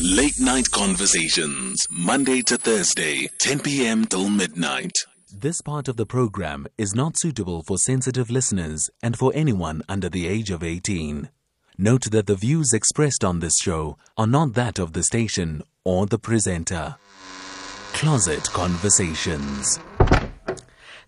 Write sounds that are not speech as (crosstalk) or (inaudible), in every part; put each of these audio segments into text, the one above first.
Late Night Conversations, Monday to Thursday, 10 p.m. till midnight. This part of the program is not suitable for sensitive listeners and for anyone under the age of 18. Note that the views expressed on this show are not that of the station or the presenter. Closet Conversations.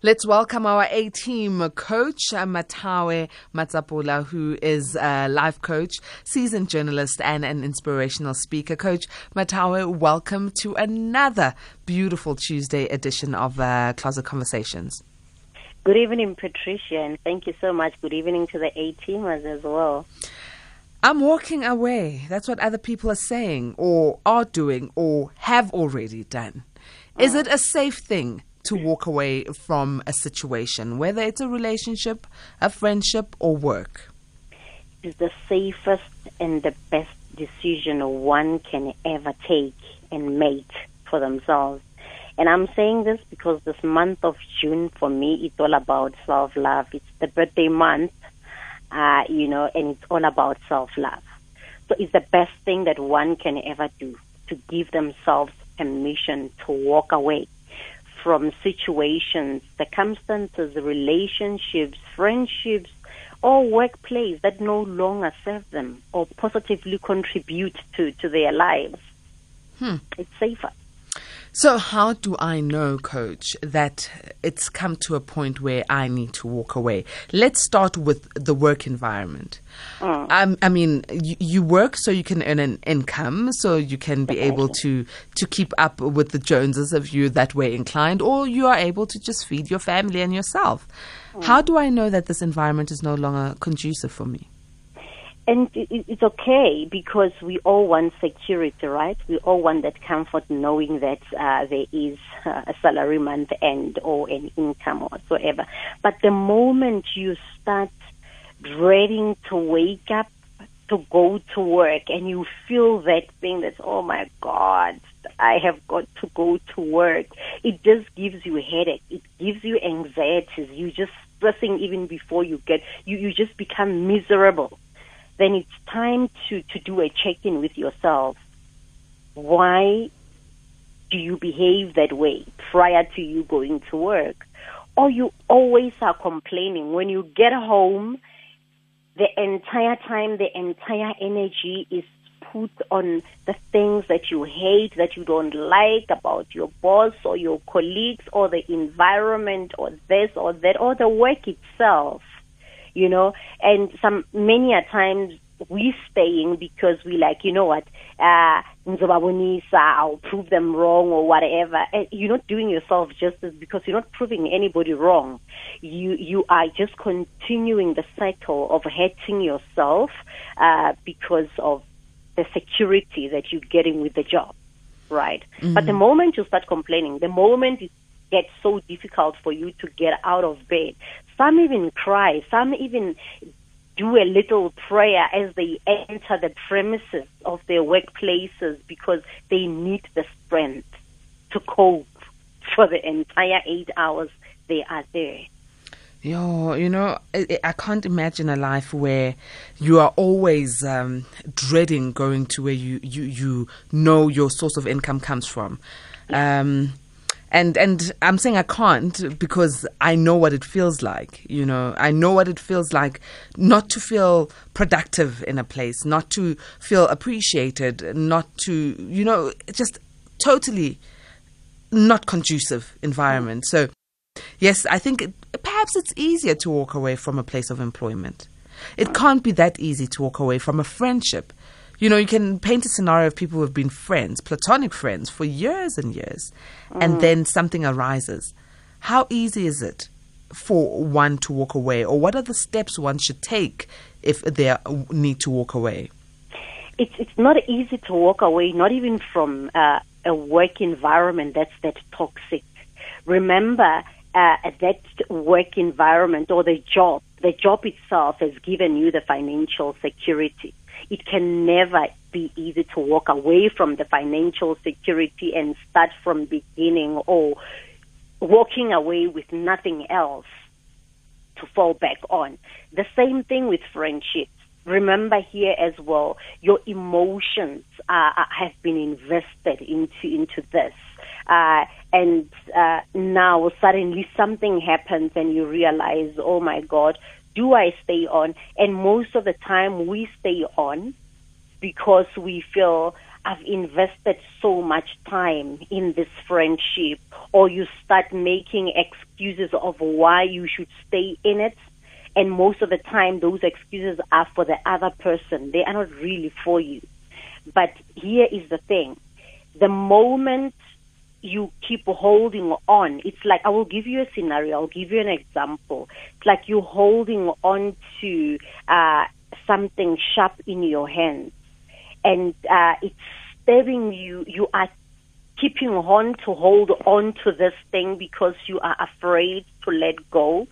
Let's welcome our A team coach, uh, Mathawe Matsapola, who is a life coach, seasoned journalist, and an inspirational speaker. Coach Mathawe, welcome to another beautiful Tuesday edition of uh, Closet Conversations. Good evening, Patricia, and thank you so much. Good evening to the A teamers as well. I'm walking away. That's what other people are saying, or are doing, or have already done. Is it a safe thing to walk away from a situation, whether it's a relationship, a friendship, or work? It's the safest and the best decision one can ever take and make for themselves. And I'm saying this because this month of June for me it's all about self love. It's the birthday month, uh, you know, and it's all about self love. So it's the best thing that one can ever do to give themselves permission to walk away from situations, circumstances, relationships, friendships, or workplace that no longer serve them or positively contribute to, to their lives. Hmm. It's safer. So, how do I know, coach, that it's come to a point where I need to walk away? Let's start with the work environment. Mm. Um, I mean, you, you, work so you can earn an income, so you can be able to, to keep up with the Joneses if you're that way inclined, or you are able to just feed your family and yourself. Mm. How do I know that this environment is no longer conducive for me? And it's okay because we all want security, right? We all want that comfort knowing that uh, there is uh, a salary month end or an income or whatsoever. But the moment you start dreading to wake up to go to work and you feel that thing that's, oh my God, I have got to go to work, it just gives you a headache. It gives you anxieties. You just stressing even before you get, you, you just become miserable then it's time to, to do a check in with yourself. Why do you behave that way prior to you going to work? Or you always are complaining. When you get home, the entire time, the entire energy is put on the things that you hate, that you don't like about your boss or your colleagues or the environment or this or that or the work itself you know, and some many a times we're staying because we like, you know what, uh, I'll prove them wrong or whatever. And you're not doing yourself justice because you're not proving anybody wrong. You, you are just continuing the cycle of hurting yourself, uh, because of the security that you're getting with the job. Right. Mm-hmm. But the moment you start complaining, the moment it gets so difficult for you to get out of bed, some even cry. Some even do a little prayer as they enter the premises of their workplaces because they need the strength to cope for the entire eight hours they are there. Yo, you know, I, I, can't imagine a life where you are always um, dreading going to where you, you, you know your source of income comes from. Um, and and I'm saying I can't because I know what it feels like. You know, I know what it feels like not to feel productive in a place, not to feel appreciated, not to you know, just totally not conducive environment. So, yes, I think it, perhaps it's easier to walk away from a place of employment. It can't be that easy to walk away from a friendship you know, you can paint a scenario of people who have been friends, platonic friends, for years and years, mm. and then something arises. How easy is it for one to walk away, or what are the steps one should take if they need to walk away? It's it's not easy to walk away, not even from uh, a work environment that's that toxic. Remember uh, that work environment or the job, the job itself has given you the financial security it can never be easy to walk away from the financial security and start from beginning or walking away with nothing else to fall back on. The same thing with friendships. remember here as well, your emotions uh, have been invested into into this. Uh, and uh, now suddenly something happens and you realize, oh my God, do I stay on? And most of the time we stay on because we feel I've invested so much time in this friendship, or you start making excuses of why you should stay in it. And most of the time, those excuses are for the other person. They are not really for you. But here is the thing. The moment you keep holding on, it's like, I will give you a scenario. I'll give you an example. It's like you're holding on to uh, something sharp in your hands and uh, it's stabbing you. You are keeping on to hold on to this thing because you are afraid to let go.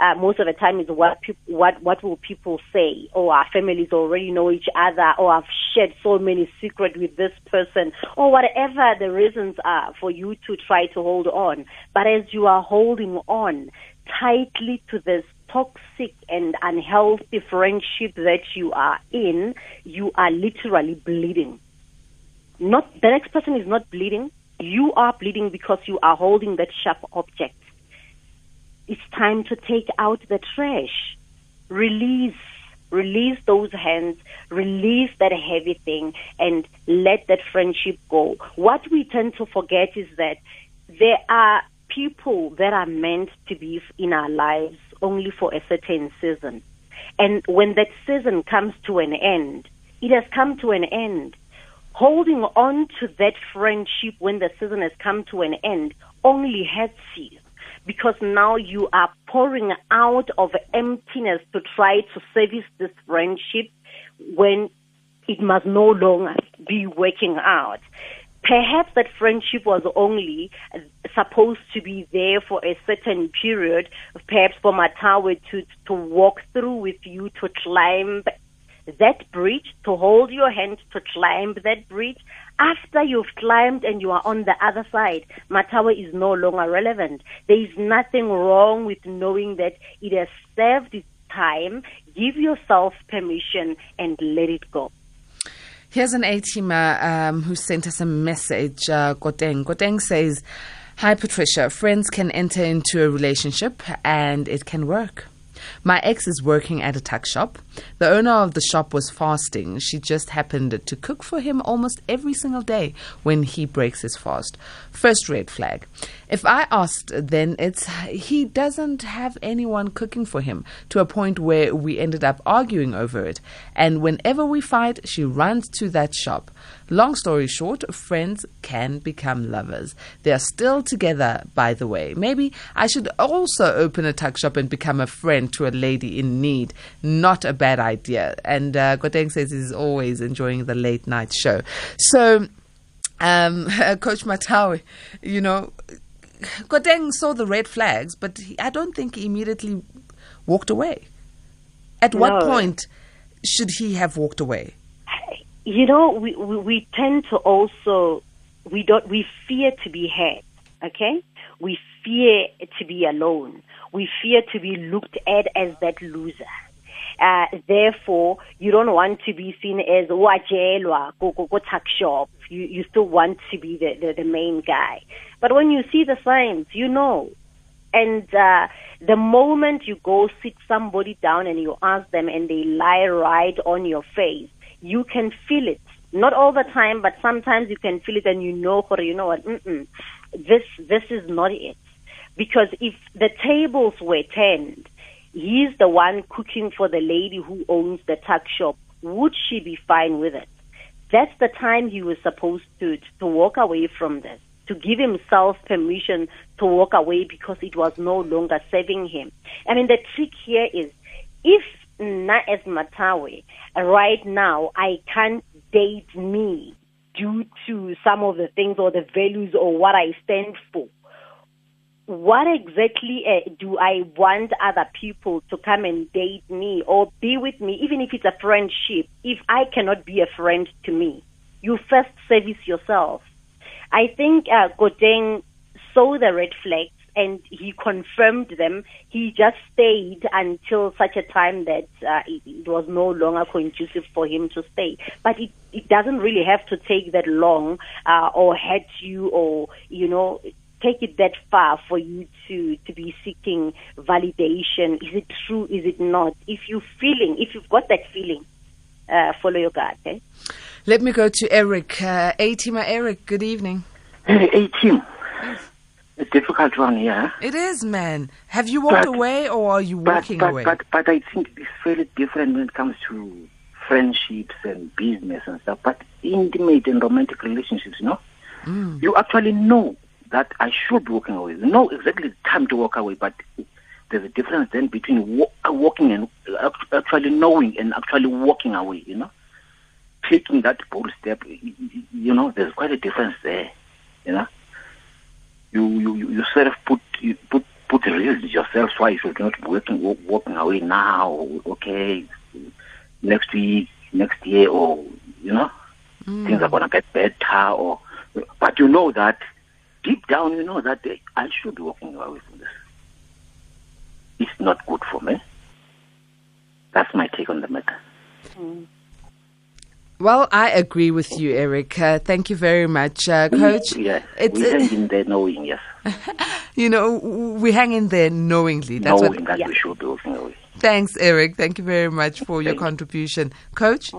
Uh, most of the time is what what what will people say? Oh, our families already know each other. Or oh, I've shared so many secrets with this person. Or whatever the reasons are for you to try to hold on. But as you are holding on tightly to this toxic and unhealthy friendship that you are in, you are literally bleeding. Not the next person is not bleeding. You are bleeding because you are holding that sharp object. It's time to take out the trash. Release release those hands, release that heavy thing, and let that friendship go. What we tend to forget is that there are people that are meant to be in our lives only for a certain season. And when that season comes to an end, it has come to an end. Holding on to that friendship when the season has come to an end only hurts you because now you are pouring out of emptiness to try to service this friendship when it must no longer be working out. Perhaps that friendship was only supposed to be there for a certain period, perhaps for Mathawe to, to walk through with you to climb that bridge, to hold your hand to climb that bridge. After you've climbed and you are on the other side, Mathawe is no longer relevant. There is nothing wrong with knowing that it has served its time. Give yourself permission and let it go. Here's an A-teamer um, who sent us a message, uh, Goteng. Goteng says, Hi, Patricia. Friends can enter into a relationship and it can work. My ex is working at a tuck shop. The owner of the shop was fasting. She just happened to cook for him almost every single day when he breaks his fast. First red flag. If I asked, then it's he doesn't have anyone cooking for him to a point where we ended up arguing over it. And whenever we fight, she runs to that shop. Long story short, friends can become lovers. They are still together, by the way. Maybe I should also open a tuck shop and become a friend to a lady in need. Not a bad idea. And uh, says he's always enjoying the late night show. So, um, (laughs) Coach Mathawe, you know, Goteng saw the red flags, but he, I don't think he immediately walked away. At what no. point should he have walked away? you know, we, we, we tend to also, we don't, we fear to be hurt, okay? We fear to be alone. We fear to be looked at as that loser. Uh, therefore, you don't want to be seen as wajelwa, go go go tuck shop. You you still want to be the, the, the main guy. But when you see the signs, you know. And uh, the moment you go sit somebody down and you ask them, and they lie right on your face, you can feel it. Not all the time, but sometimes you can feel it and you know, you know what, this, this is not it. Because if the tables were turned, he's the one cooking for the lady who owns the tuck shop. Would she be fine with it? That's the time he was supposed to, to walk away from this, to give himself permission to walk away because it was no longer serving him. I mean, the trick here is if not as Mathawe, right now I can't date me due to some of the things or the values or what I stand for. What exactly uh, do I want other people to come and date me or be with me, even if it's a friendship, if I cannot be a friend to me? You first service yourself. I think uh, Goteng saw the red flags and he confirmed them. He just stayed until such a time that uh, it, it was no longer conducive for him to stay. But it, it doesn't really have to take that long uh, or hurt you or, you know, take it that far for you to, to be seeking validation. Is it true? Is it not? If you're feeling, if you've got that feeling, uh, follow your gut. Okay? Let me go to Eric. Uh, A-Teamer Eric, good evening. Hey, 18. A difficult one, yeah. It is, man. Have you walked But- away or are you But, walking but, away? but, but I think it's very different when it comes to friendships and business and stuff. But intimate and romantic relationships, you know, you actually know that I should be walking away. No, exactly the time to walk away, but there's a difference then between uh, walking and uh, actually knowing and actually walking away, you know. Taking that bold step, you know, there's quite a difference there, you know. You you you sort of put you put put reasons yourself why you should not be walking wa- walking away now. Okay, next week, next year, or you know, things are gonna get better. Or but you know that deep down, you know that day, I should be walking away from this. It's not good for me. That's my take on the matter. well, I agree with you, Eric. Uh, thank you very much, uh, Coach. yeah, it's, we uh, hang in there knowing, yes, (laughs) you know, we hang in there knowingly. That's knowing what. that Yeah. we should be walking away. Thanks, Eric. Thank you very much for your Thank you. contribution, Coach.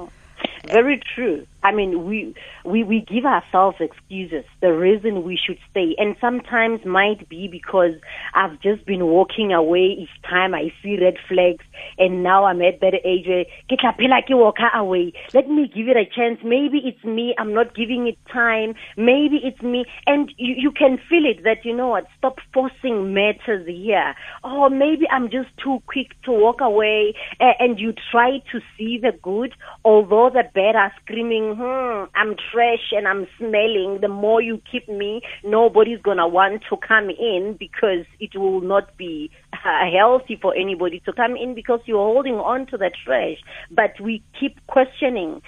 Very true. I mean, we, we, we give ourselves excuses, the reason we should stay. And sometimes might be because I've just been walking away each time I see red flags. And now I'm at that age where, "Ke tla phela ke walk away. Let me give it a chance. Maybe it's me. I'm not giving it time. Maybe it's me. And you, you can feel it that, you know what, stop forcing matters here. Oh, maybe I'm just too quick to walk away. A- And you try to see the good, although the bad are screaming, hmm, I'm trash and I'm smelling. The more you keep me, nobody's gonna want to come in because it will not be uh, healthy for anybody to come in because you're holding on to the trash. But we keep questioning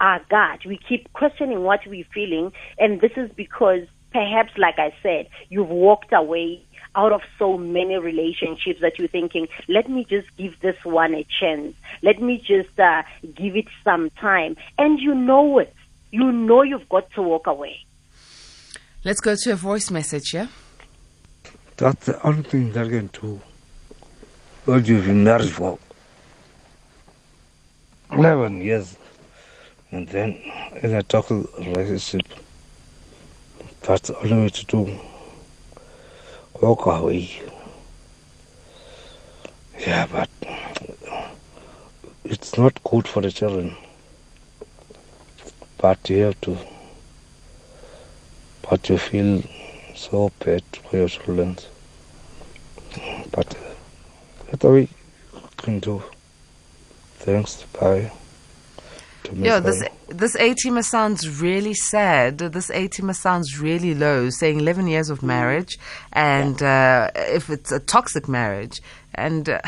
our gut. We keep questioning what we're feeling. And this is because perhaps, like I said, you've walked away out of so many relationships that you're thinking, let me just give this one a chance. Let me just uh, give it some time. And you know it. You know you've got to walk away. Let's go to a voice message, yeah? That's the only thing that can do what you've been married for 11 years. And then in a toxic relationship, that's all to do. Walk away. Yeah, but it's not good for the children. But you have to. But you feel so bad for your children. But that's all we can do. Thanks, bye. Yeah, this this A teamer sounds really sad. This A teamer sounds really low, saying 11 years of marriage, and uh, if it's a toxic marriage, and uh,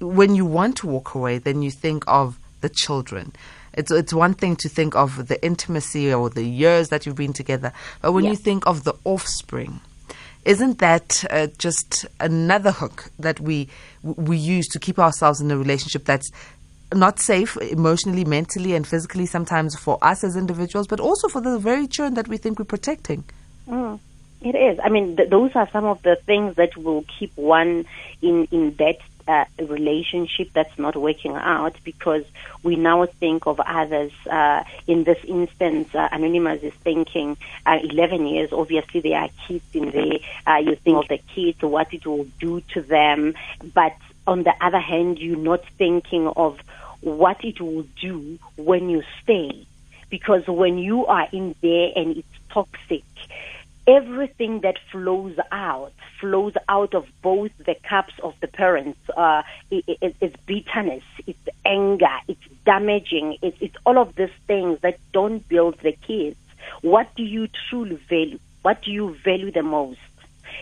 when you want to walk away, then you think of the children. It's it's one thing to think of the intimacy or the years that you've been together, but when you think of the offspring, isn't that uh, just another hook that we we use to keep ourselves in a relationship that's not safe emotionally, mentally, and physically sometimes for us as individuals, but also for the very children that we think we're protecting? Mm, it is. I mean, th- those are some of the things that will keep one in in that uh, relationship that's not working out because we now think of others. Uh, in this instance, uh, Anonymous is thinking uh, 11 years. Obviously, there are kids in there. Uh, you think of the kids, what it will do to them, but on the other hand, you're not thinking of what it will do when you stay because when you are in there and it's toxic, everything that flows out flows out of both the cups of the parents. Uh, it, it, it's bitterness, it's anger, it's damaging, it's, it's all of these things that don't build the kids. What do you truly value? What do you value the most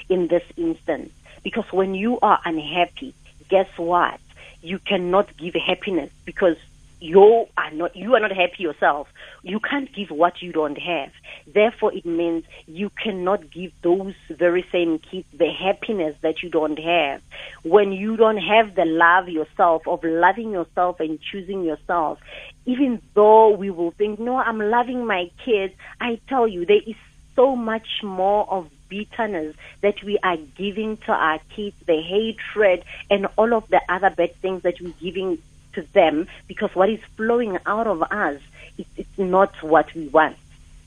in this instance? Because when you are unhappy, guess what? You cannot give happiness because you are not you are not happy yourself. You can't give what you don't have. Therefore it means you cannot give those very same kids the happiness that you don't have. When you don't have the love yourself of loving yourself and choosing yourself even though we will think no i'm loving my kids i tell you there is so much more of bitterness that we are giving to our kids, the hatred and all of the other bad things that we're giving to them because what is flowing out of us it's not what we want,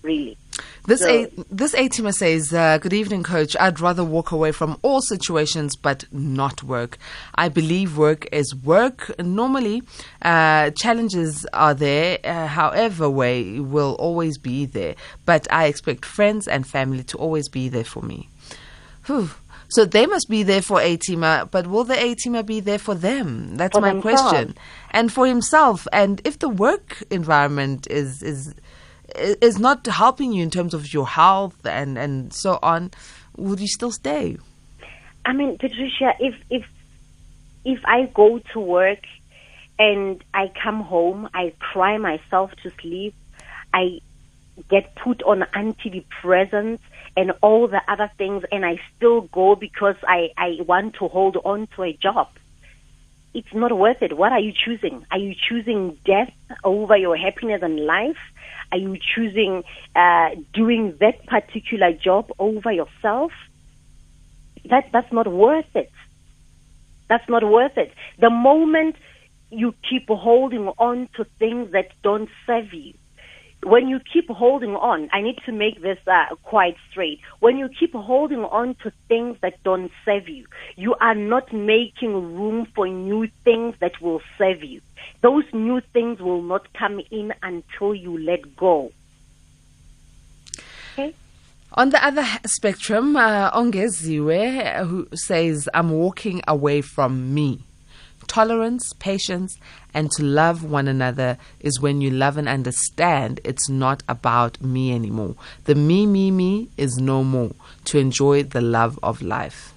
really. This so, a, this A says, uh, "Good evening, Coach. I'd rather walk away from all situations, but not work. I believe work is work. Normally, uh, challenges are there. Uh, however, way will always be there. But I expect friends and family to always be there for me." Whew. So they must be there for A-teamer, but will the A-teamer be there for them? That's for my themselves. question. And for himself. And if the work environment is is is not helping you in terms of your health and and so on, would you still stay? I mean, Patricia, if if if I go to work and I come home, I cry myself to sleep, I get put on antidepressants and all the other things and I still go because I, I want to hold on to a job. It's not worth it. What are you choosing? Are you choosing death over your happiness and life? Are you choosing uh, doing that particular job over yourself? That that's not worth it. That's not worth it. The moment you keep holding on to things that don't serve you, when you keep holding on, I need to make this uh, quite straight. When you keep holding on to things that don't serve you, you are not making room for new things that will serve you. Those new things will not come in until you let go. Okay? On the other spectrum, uh, Ongeziwe, who says, I'm walking away from me. Tolerance, patience, and to love one another is when you love and understand it's not about me anymore. The me, me, me is no more to enjoy the love of life.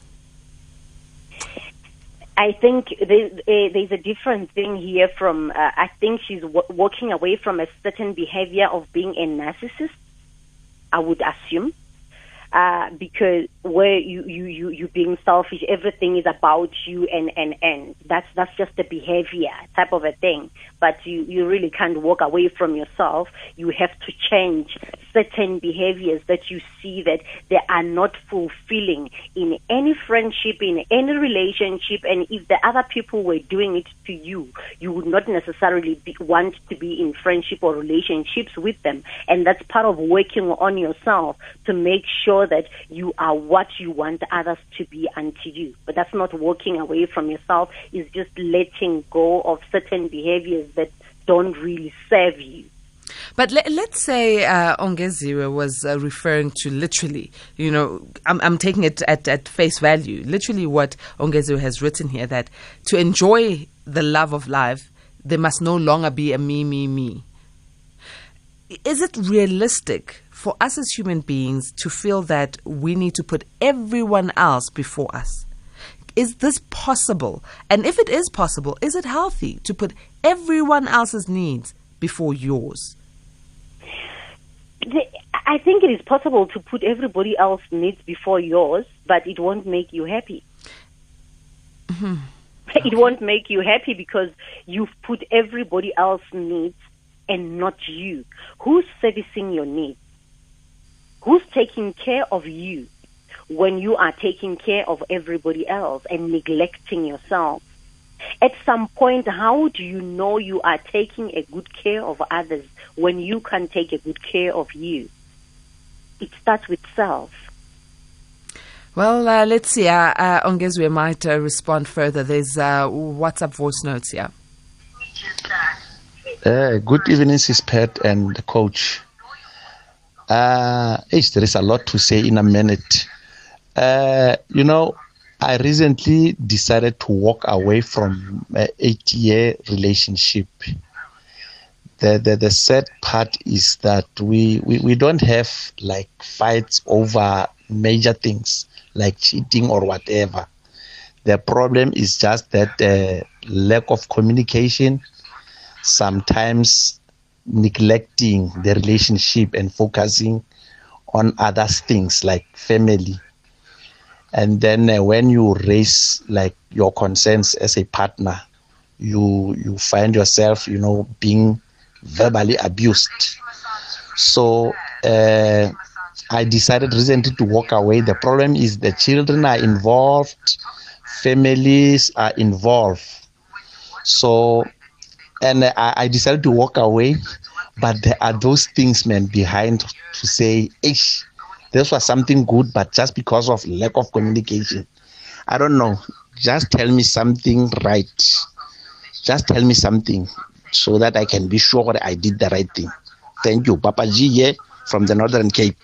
I think there's a, there's a different thing here from, uh, I think she's w- walking away from a certain behavior of being a narcissist, I would assume uh, because where you, you, you, you being selfish, everything is about you and, and, and that's, that's just a behavior type of a thing. But you, you really can't walk away from yourself. You have to change certain behaviors that you see that they are not fulfilling in any friendship, in any relationship. And if the other people were doing it to you, you would not necessarily be, want to be in friendship or relationships with them. And that's part of working on yourself to make sure that you are what you want others to be unto you. But that's not walking away from yourself, it's just letting go of certain behaviors that don't really serve you. But let, us say uh, Ongeziwe was uh, referring to literally, you know, I'm, I'm taking it at, at face value, literally what Ongeziwe has written here that to enjoy the love of life, there must no longer be a me, me, me. Is it realistic for us as human beings to feel that we need to put everyone else before us? Is this possible? And if it is possible, is it healthy to put everyone else's needs before yours? I think it is possible to put everybody else's needs before yours, but it won't make you happy. Mm-hmm. It won't make you happy because you've put everybody else's needs and not you. Who's servicing your needs? Who's taking care of you when you are taking care of everybody else and neglecting yourself? At some point, how do you know you are taking a good care of others when you can take a good care of you? It starts with self. Well, uh, let's see. Uh, uh, we might uh, respond further. There's uh, WhatsApp voice notes here. Uh, good evening, Sis Pat and the coach. Uh, there is a lot to say in a minute. Uh, you know, I recently decided to walk away from an eight year relationship. The, the, the sad part is that we, we, we don't have like fights over major things like cheating or whatever. The problem is just that uh, lack of communication. sometimes neglecting the relationship and focusing on other things like family. And then uh, when you raise like your concerns as a partner, you you find yourself, you know, being verbally abused. So uh, I decided recently to walk away. The problem is the children are involved, families are involved. So, and I, I decided to walk away, but there are those things, man, behind to say, Ish, this was something good, but just because of lack of communication. I don't know. Just tell me something right. Just tell me something so that I can be sure I did the right thing. Thank you. Papa G here from the Northern Cape.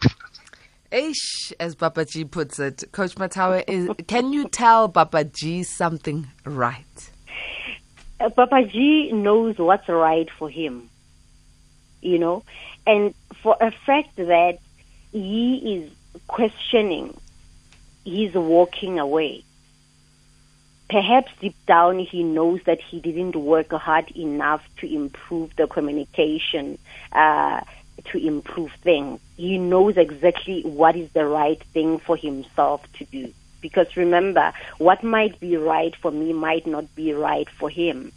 Ish, as Papa G puts it. Coach Mathawe, is, can you tell Papa G something right? Uh, Papa G knows what's right for him, you know, and for a fact that he is questioning, he's walking away. Perhaps deep down he knows that he didn't work hard enough to improve the communication, uh, to improve things. He knows exactly what is the right thing for himself to do. Because remember, what might be right for me might not be right for him.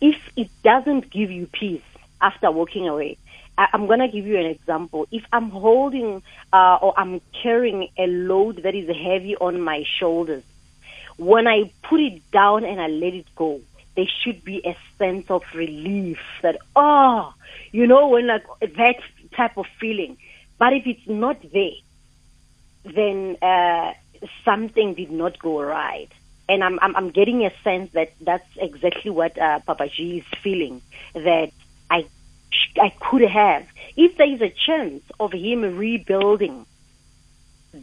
If it doesn't give you peace after walking away, I, am going to give you an example. If I'm holding uh, or I'm carrying a load that is heavy on my shoulders, when I put it down and I let it go, there should be a sense of relief that, oh, you know, when like that type of feeling. But if it's not there, then uh, something did not go right. And I'm, I'm, I'm getting a sense that that's exactly what uh, Papa G is feeling. That I I could have, if there is a chance of him rebuilding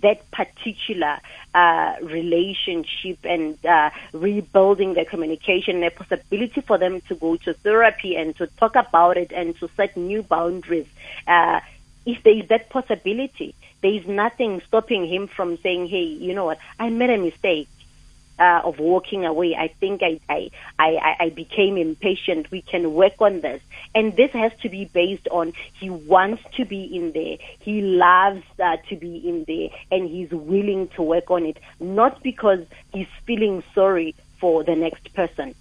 that particular uh, relationship and uh, rebuilding their communication a possibility for them to go to therapy and to talk about it and to set new boundaries. Uh, if there is that possibility, there is nothing stopping him from saying, hey, you know what, I made a mistake uh, of walking away. I think I, I, I, I became impatient. We can work on this. And this has to be based on he wants to be in there. He loves uh, to be in there and he's willing to work on it. Not because he's feeling sorry for the next person.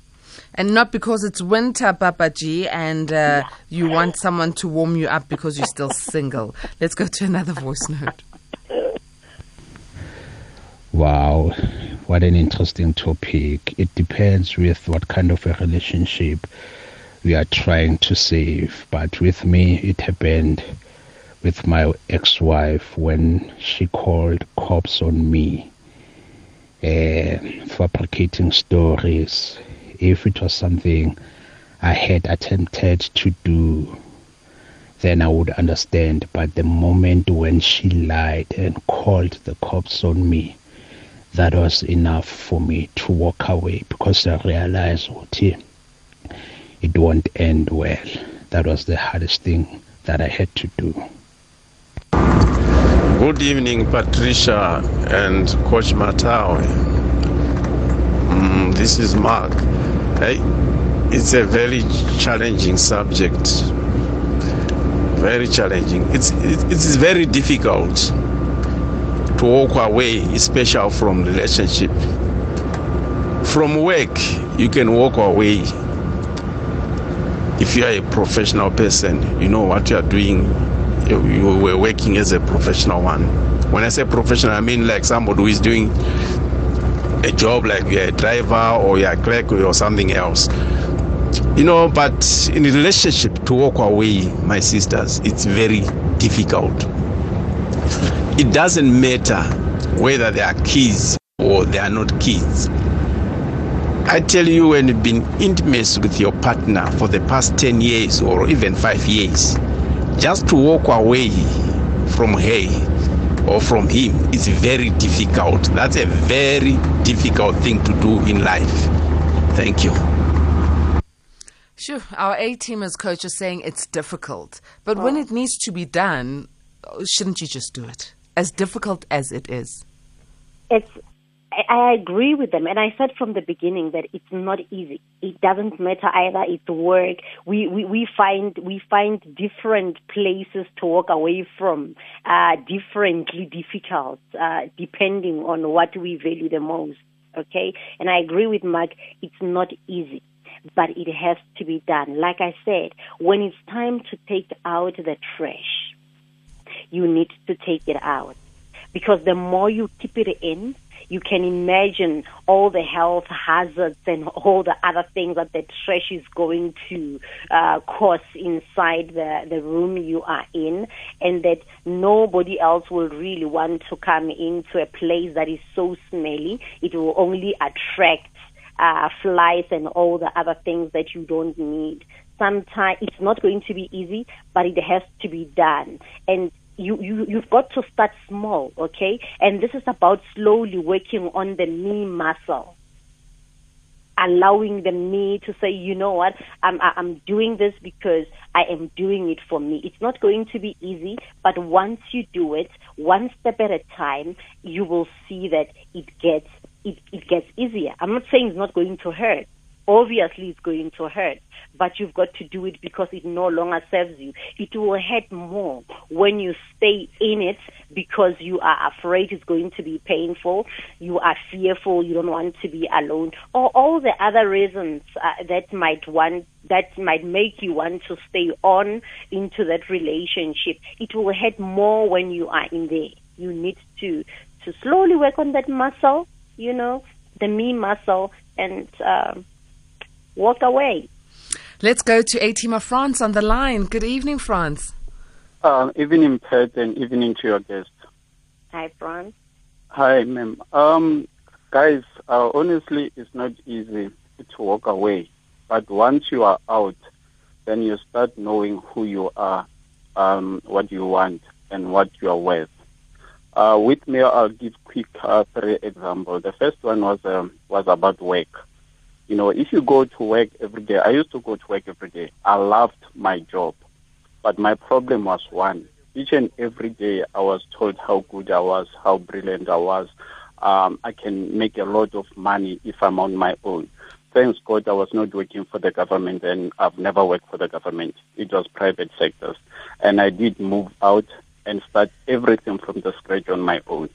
And not because it's winter, Papa G, and uh, yeah. you want someone to warm you up because you're still (laughs) single. Let's go to another voice note. Wow what an interesting topic. It depends with what kind of a relationship we are trying to save. But with me, it happened with my ex-wife when she called cops on me, uh, fabricating stories. If it was something I had attempted to do, then I would understand. But the moment when she lied and called the cops on me, that was enough for me to walk away because I realized okay, it won't end well. That was the hardest thing that I had to do. Good evening, Patricia and Coach Mathawe. Mm, this is Mark. It's a very challenging subject. Very challenging. It's it's very difficult to walk away, especially from relationship. From work, you can walk away. If you are a professional person, you know what you are doing. You were working as a professional one. When I say professional, I mean like somebody who is doing a job like you're a driver or you're a clerk or something else. You know, but in a relationship, to walk away, my sisters, it's very difficult it doesn't matter whether they are kids or they are not kids. I tell you, when you've been intimate with your partner for the past 10 years or even five years, just to walk away from her or from him is very difficult. That's a very difficult thing to do in life. Thank you. Sure, our A teamers coach is saying it's difficult, but oh. when it needs to be done, shouldn't you just do it? as difficult as it is? It's I agree with them, and I said from the beginning that it's not easy. It doesn't matter either. It's work. We we, we find we find different places to walk away from, uh, differently difficult, uh, depending on what we value the most. Okay, and I agree with Mark. It's not easy, but it has to be done. Like I said, when it's time to take out the trash, you need to take it out because the more you keep it in, you can imagine all the health hazards and all the other things that the trash is going to uh, cause inside the, the room you are in, and that nobody else will really want to come into a place that is so smelly. It will only attract uh, flies and all the other things that you don't need sometimes it's not going to be easy, but it has to be done. And you, you you've got to start small, okay? And this is about slowly working on the knee muscle. Allowing the knee to say, you know what, I'm I'm doing this because I am doing it for me. It's not going to be easy, but once you do it, one step at a time, you will see that it gets it, it gets easier. I'm not saying it's not going to hurt. Obviously, it's going to hurt, but you've got to do it because it no longer serves you. It will hurt more when you stay in it because you are afraid it's going to be painful, you are fearful, you don't want to be alone, or all the other reasons uh, that might want that might make you want to stay on into that relationship. It will hurt more when you are in there. You need to to slowly work on that muscle, you know, the me muscle, and uh, walk away. Let's go to Atima France on the line. Good evening, France. Uh, evening, Pat, and evening to your guest. Hi, France. Hi, ma'am. Um, guys, uh, honestly, it's not easy to walk away. But once you are out, then you start knowing who you are, um, what you want, and what you are worth. Uh, with me, I'll give quick uh, three examples. The first one was um, was about work. You know, if you go to work every day, I used to go to work every day. I loved my job. But my problem was one. Each and every day I was told how good I was, how brilliant I was. Um, I can make a lot of money if I'm on my own. Thanks God I was not working for the government and I've never worked for the government. It was private sectors. And I did move out and start everything from the scratch on my own.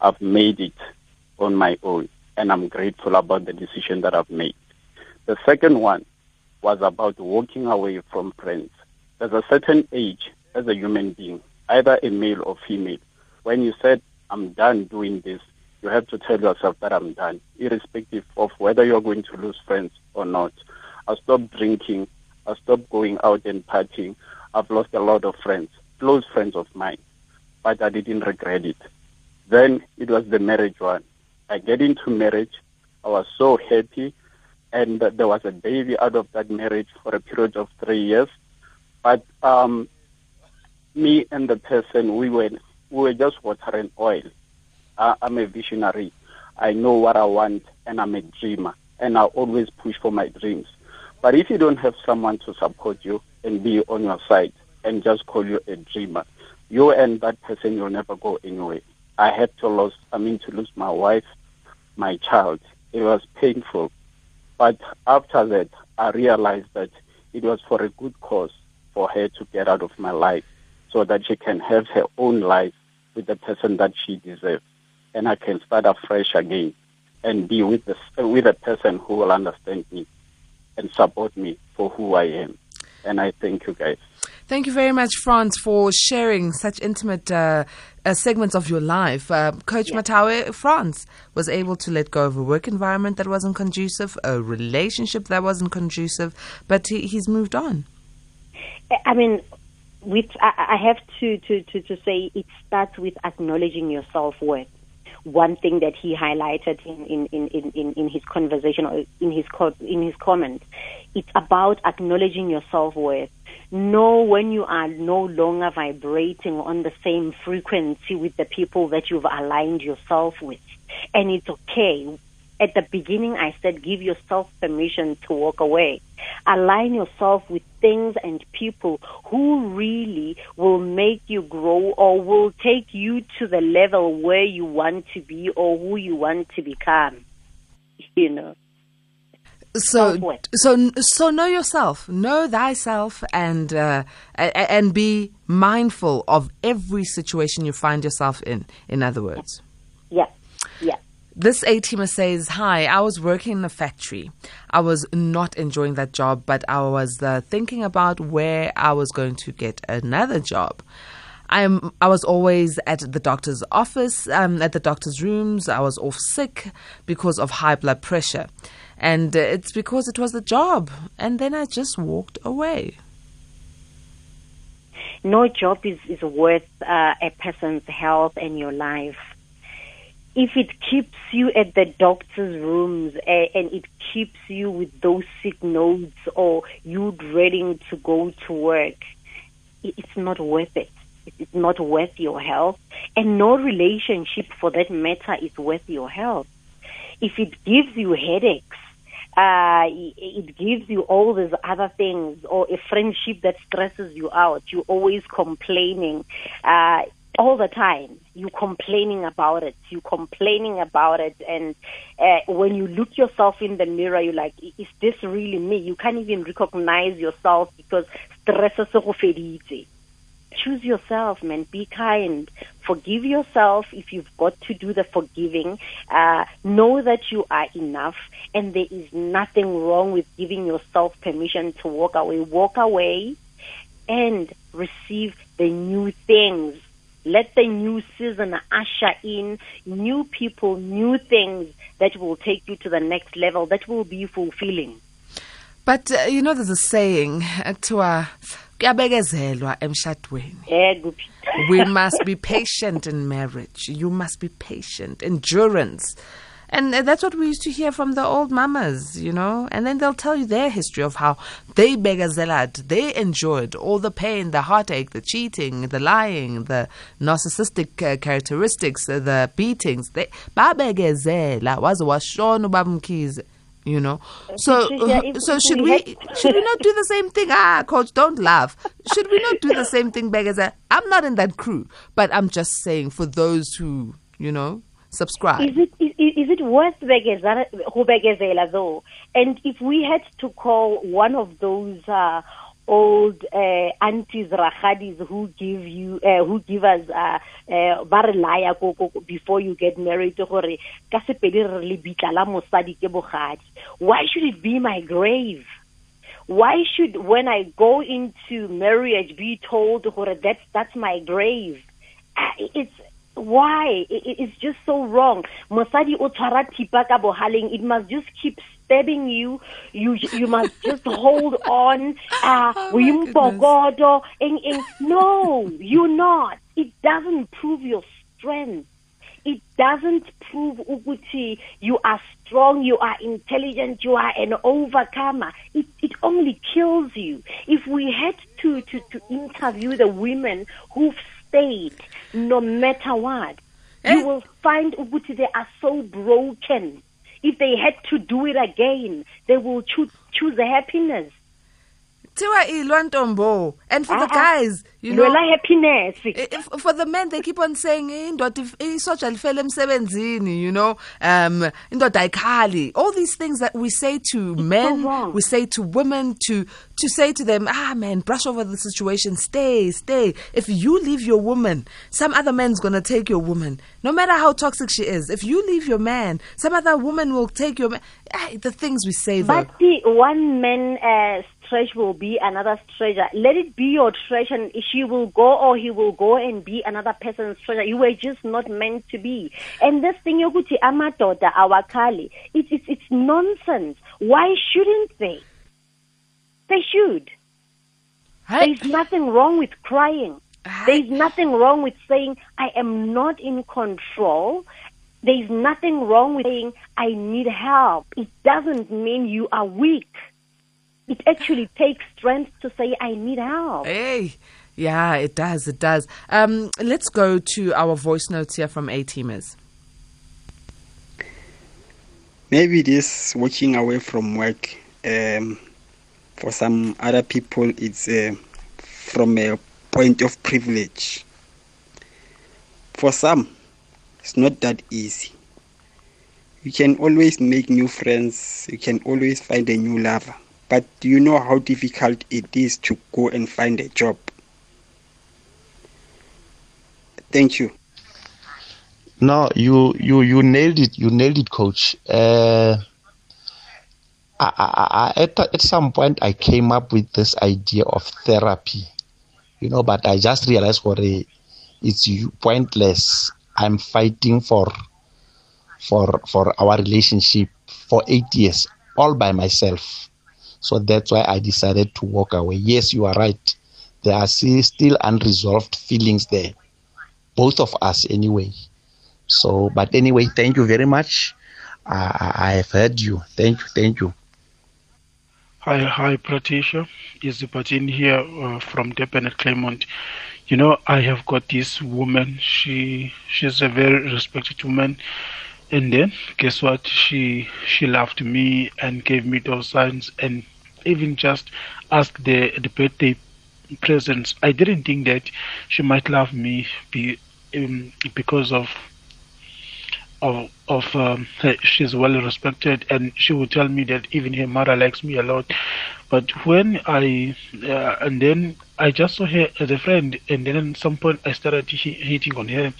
I've made it on my own and I'm grateful about the decision that I've made. The second one was about walking away from friends. There's a certain age as a human being, either a male or female, when you said, I'm done doing this, you have to tell yourself that I'm done, irrespective of whether you're going to lose friends or not. I stopped drinking. I stopped going out and partying. I've lost a lot of friends, close friends of mine, but I didn't regret it. Then it was the marriage one. I get into marriage. I was so happy. And there was a baby out of that marriage for a period of three years. But um, me and the person, we were, we were just watering oil. I, I'm a visionary. I know what I want, and I'm a dreamer. And I always push for my dreams. But if you don't have someone to support you and be on your side and just call you a dreamer, you and that person will never go anywhere. I had to lose, I mean, to lose my wife, my child. It was painful. But after that, I realized that it was for a good cause for her to get out of my life so that she can have her own life with the person that she deserves. And I can start afresh again and be with, the, with a person who will understand me and support me for who I am. And I thank you guys. Thank you very much, Franz, for sharing such intimate uh, uh, segments of your life. Uh, Coach yeah. Mathawe, Franz, was able to let go of a work environment that wasn't conducive, a relationship that wasn't conducive, but he, he's moved on. I mean, with I, I have to, to, to, to say it starts with acknowledging your self worth one thing that he highlighted in, in, in, in, in his conversation or in his co- in his comment. It's about acknowledging your self worth. Know when you are no longer vibrating on the same frequency with the people that you've aligned yourself with. And it's okay. At the beginning, I said give yourself permission to walk away. Align yourself with things and people who really will make you grow or will take you to the level where you want to be or who you want to become. (laughs) You know. So, so, so know yourself, know thyself, and uh, and be mindful of every situation you find yourself in. In other words. Yeah. Yeah. This A teamer says, Hi, I was working in a factory. I was not enjoying that job, but I was uh, thinking about where I was going to get another job. I'm, I was always at the doctor's office, um, at the doctor's rooms. I was off sick because of high blood pressure. And uh, it's because it was the job. And then I just walked away. no job is, is worth uh, a person's health and your life. If it keeps you at the doctor's rooms uh, and it keeps you with those sick notes or you dreading to go to work, it's not worth it. It- It's not worth your health. And no relationship for that matter is worth your health. If it gives you headaches, uh, it it gives you all these other things, or a friendship that stresses you out. You're always complaining uh, all the time. You're complaining about it. You're complaining about it, and uh, when you look yourself in the mirror, you're like, "Is this really me?" You can't even recognize yourself because stress is feditse choose yourself, man. Be kind. Forgive yourself if you've got to do the forgiving. Uh, know that you are enough, and there is nothing wrong with giving yourself permission to walk away. Walk away and receive the new things. Let the new season usher in new people, new things that will take you to the next level, that will be fulfilling. But uh, you know, there's a saying, ekuthiwa kuyabekezelwa emshadweni. Eh, Guphi? we must be patient in marriage. You must be patient. Endurance. And that's what we used to hear from the old mamas, you know. And then they'll tell you their history of how they begazelad, they enjoyed all the pain, the heartache, the cheating, the lying, the narcissistic uh, characteristics, uh, the beatings. They babegezela waze washona ubamkhize, you know. So so should we should we not do the same thing? Ah, coach, don't laugh. Should we not do the same thing, Begazela? I'm not in that crew, but I'm just saying for those who, you know, subscribe. Is it is, is it worth begezela who begezela though? And if we had to call one of those uh, old uh, aunties rachadis who give you uh, who give us uh, uh, ba re before you get married gore ka mosadi ke why should it be my grave why should when I go into marriage be told gore that's that's my grave Ah, it's why? It's just so wrong. Mosadi o tshwara thipa ka bohaleng. It must just keep stabbing you. You you must (laughs) just hold on. Uh Oh eng- eng. no you're not. It doesn't prove your strength. It doesn't prove ukuthi you are strong, you are intelligent, you are an overcomer. It, it only kills you. If we had to, to, to interview the women who've stayed no matter what, you eh? will find ukuthi they are so broken. If they had to do it again, they will choose, choose the happiness. Tiwa ilwa ntombo. And for the Ah, ah. guys, you know, Lwela happiness. if, for the men they keep on saying "Eh, indoda if- isoja lifele emsebenzini you know um indoda ayikhali all these things that we say to men wrong. we say to women to to say to them ah man brush over the situation stay stay if you leave your woman some other man's gonna take your woman no matter how toxic she is if you leave your man some other woman will take your man ah, the things we say though But the one man uh, stretch will be another treasure. Let it be your treasure, and she will go or he will go and be another person's treasure. You were just not meant to be. And this thing, yokuthi amadoda awakali, it's it's it's nonsense. Why shouldn't they? They should. There's nothing wrong with crying. There's nothing wrong with saying, I am not in control. There's nothing wrong with saying, I need help. It doesn't mean you are weak. It actually takes strength to say, I need help. Hey, yeah, it does. It does. Um, let's go to our voice notes here from A teamers. maybe this walking away from work um, for some other people it's uh, from a point of privilege for some it's not that easy you can always make new friends you can always find a new lover but do you know how difficult it is to go and find a job thank you No, you you you nailed it. You nailed it, coach. Uh, I, I, I, at at some point, I came up with this idea of therapy, you know. But I just realized what a, it's pointless. I'm fighting for for for our relationship for eight years all by myself. So that's why I decided to walk away. Yes, you are right. There are still unresolved feelings there, both of us anyway. So, but anyway, thank you very much. I, have heard you. Thank you, thank you. Hi, hi, Pratisha. Is Patin here uh, from Durban at Claremont. You know, I have got this woman. She she's a very respected woman, and then guess what? She she loved me and gave me those signs, and even just asked the the birthday presents. I didn't think that she might love me be um, because of of of um, she's well respected and she would tell me that even her mother likes me a lot but when i uh, and then i just saw her as a friend and then at some point i started hating on her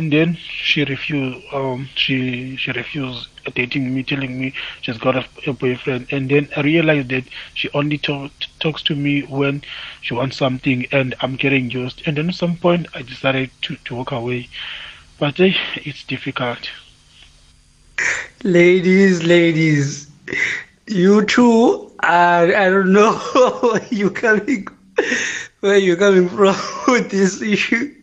and then she refused um she she refused dating me telling me she's got a, a boyfriend. And then i realized that she only talk, talks to me when she wants something and i'm getting used. And then at some point i decided to, to walk away. But eh, it's difficult. Ladies, ladies, you two are, I don't know (laughs) you coming, where you coming from (laughs) with this issue.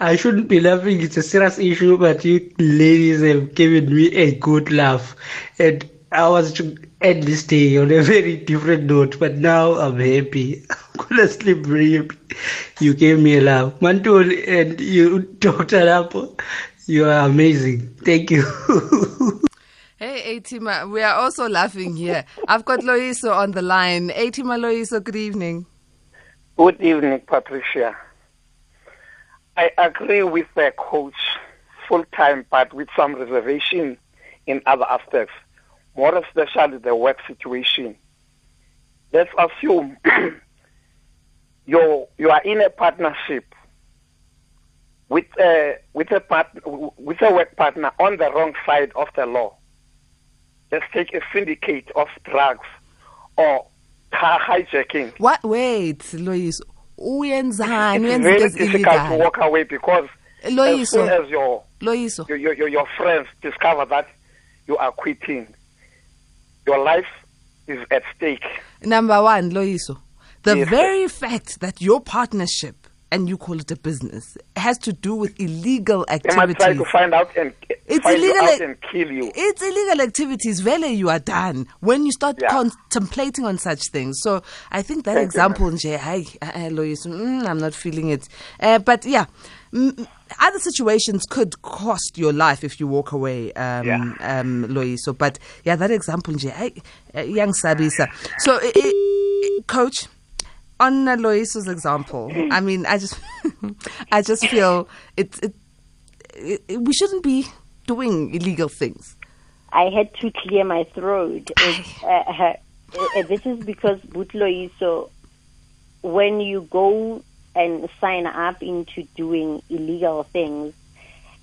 I shouldn't be laughing, it's a serious issue, but you ladies have given me a good laugh. And I was to end this day on a (laughs) very different note, but now I'm happy. (laughs) I'm gonna sleep very happy. You gave me a laugh. Mantul and you, Dr. Lapo, you are amazing. Thank you. Hey, Atima, we are also laughing here. I've got Loyiso on the line. Atima Loyiso, good evening. Good evening, Patricia. I agree with the coach full time, but with some reservation in other aspects, more especially the work situation. Let's assume (clears throat) you you are in a partnership with a with a part, with a work partner on the wrong side of the law. Let's take a syndicate of drugs or hijacking. What? Wait, Loyiso. Uyenzani? It's very difficult to walk away because as soon as your, Loyiso. your, your, your, your friends discover that you are quitting, your life is at stake. Number one, Loyiso. The Yes, very fact that your partnership, and you call it a business, has to do with illegal They might try activities. to find out and It's find illegal out and kill you. It's illegal activities. Vele, you are done when you start Yeah. contemplating on such things. So I think that Thank example, nje, hi, uh, uh, mm, I'm not feeling it. Uh, but yeah, mm, other situations could cost your life if you walk away, um, Yeah. um, Loyiso. But yeah, that example, nje, uh, young Sabisa. (laughs) So, coach, on Loyiso's example, I mean, I just, (laughs) I just feel it, it, it, we shouldn't be doing illegal things. I had to clear my throat. It's, uh, uh, this is because Butlo so when you go and sign up into doing illegal things,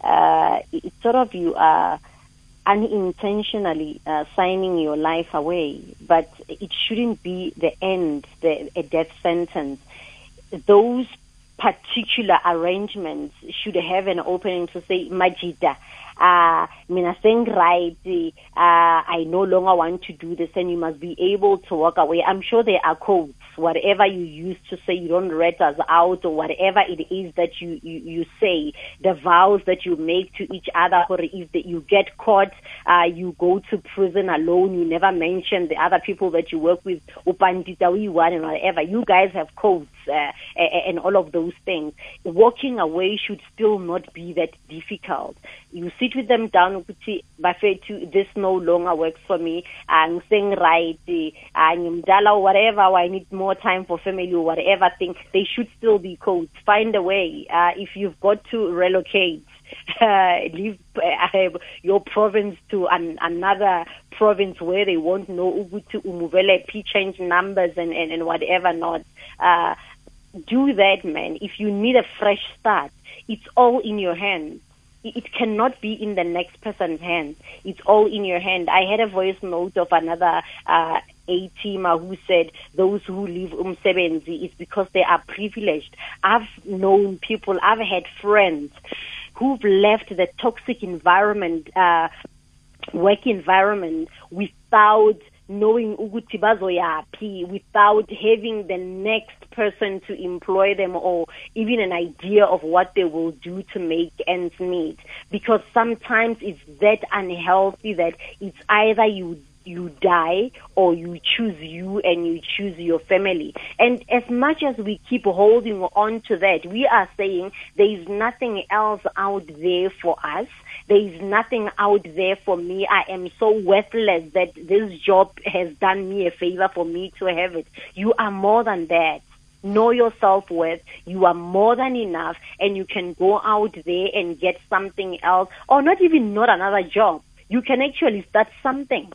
uh, it's sort of you are unintentionally uh, signing your life away, but it shouldn't be the end, the, a death sentence. Those particular arrangements should have an opening to say, Majida, uh, mina right, uh, I no longer want to do this and you must be able to walk away. I'm sure there are codes whatever you use to say you don't rat us out or whatever it is that you, you, you say, the vows that you make to each other, or if the, you get caught, uh, you go to prison alone, you never mention the other people that you work with, one and whatever. You guys have codes uh, and all of those things. Walking away should still not be that difficult. You sit with them down, Bafetu, this no longer works for me. I'm saying right, I'm or whatever, I need more time for family or whatever thing. They should still be codes. Find a way. Uh, if you've got to relocate, uh, (laughs) leave uh, your province to an, another province where they won't know to umuvele p change numbers and, and, and whatever not uh, do that man if you need a fresh start it's all in your hands it cannot be in the next person's hands. It's all in your hand. I had a voice note of another uh, A teamer who said those who leave umsebenzi is because they are privileged. I've known people, I've had friends who've left the toxic environment, uh, work environment without knowing ukuthi bazoyaphi without having the next person to employ them or even an idea of what they will do to make ends meet because sometimes it's that unhealthy that it's either you you die or you choose you and you choose your family. And as much as we keep holding on to that, we are saying there is nothing else out there for us. There is nothing out there for me. I am so worthless that this job has done me a favor for me to have it. You are more than that know your self worth. You are more than enough, and you can go out there and get something else, or not even not another job. You can actually start something.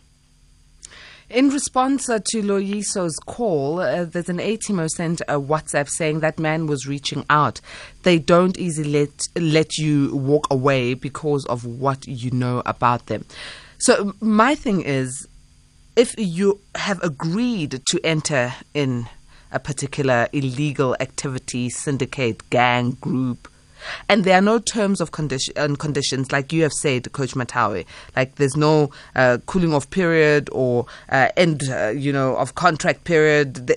In response uh, to Loyiso's call, uh, there's an ATMO sent a WhatsApp saying that man was reaching out. They don't easily let, let you walk away because of what you know about them. So, my thing is if you have agreed to enter in a particular illegal activity, syndicate, gang, group, and there are no terms of condition and conditions like you have said, Coach Mathawe. Like there's no uh, cooling off period or uh, end, uh, you know, of contract period.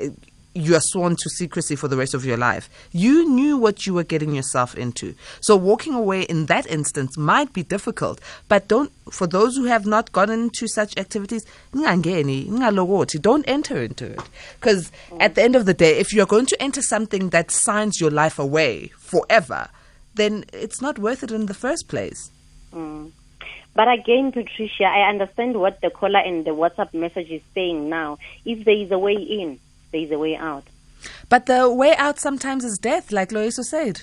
you are sworn to secrecy for the rest of your life. You knew what you were getting yourself into. So walking away in that instance might be difficult, but don't for those who have not gone into such activities, don't enter into it. Because at the end of the day, if you're going to enter something that signs your life away forever, then it's not worth it in the first place. Mm. But again, Patricia, I understand what the caller and the WhatsApp message is saying now. If there is a way in, there is a way out. But the way out sometimes is death, like Loyiso said.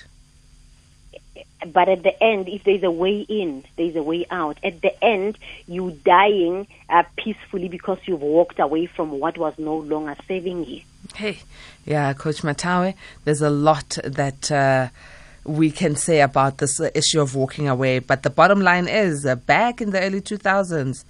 But at the end, if there's a way in, there's a way out. At the end, you dying uh, peacefully because you've walked away from what was no longer saving you. Hey, yeah, Coach Mathawe, there's a lot that. Uh, we can say about this issue of walking away. But the bottom line is, uh, back in the early 2000s,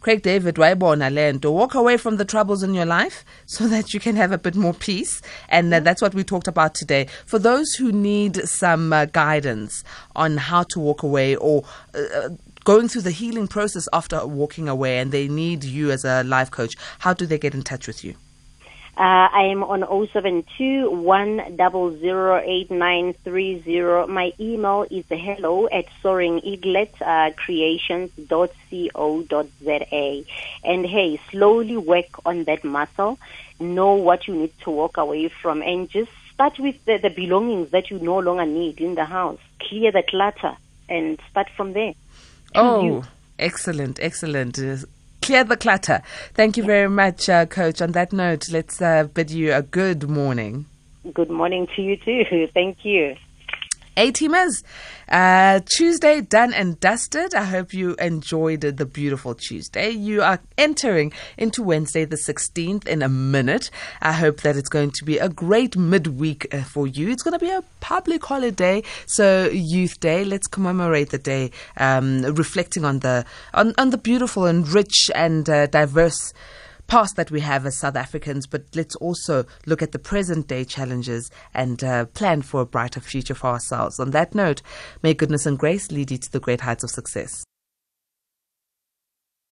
Craig David Waibona to walk away from the troubles in your life (laughs) so that you can have a bit more peace. And uh, that's what we talked about today. For those who need some uh, guidance on how to walk away or uh, uh, going through the healing process after walking away and they need you as a life coach, how do they get in touch with you? Uh, I am on 072 My email is hello at soaringeagletcreations.co.za. Uh, and hey, slowly work on that muscle. Know what you need to walk away from and just start with the, the belongings that you no longer need in the house. Clear the clutter and start from there. Oh, excellent, excellent clear the clutter. Thank you very much, uh, Coach. On that note, let's uh, bid you a good morning. Good morning to you too. (laughs) Thank you. A teamers, uh, Tuesday done and dusted. I hope you enjoyed the beautiful Tuesday. You are entering into Wednesday the 16th in a minute. I hope that it's going to be a great midweek uh, for you. It's going to be a public holiday, so Youth Day. Let's commemorate the day, um, reflecting on the on, on the beautiful and rich and uh, diverse past that we have as South Africans, but let's also look at the present day challenges and uh, plan for a brighter future for ourselves. On that note, may goodness and grace lead you to the great heights of success.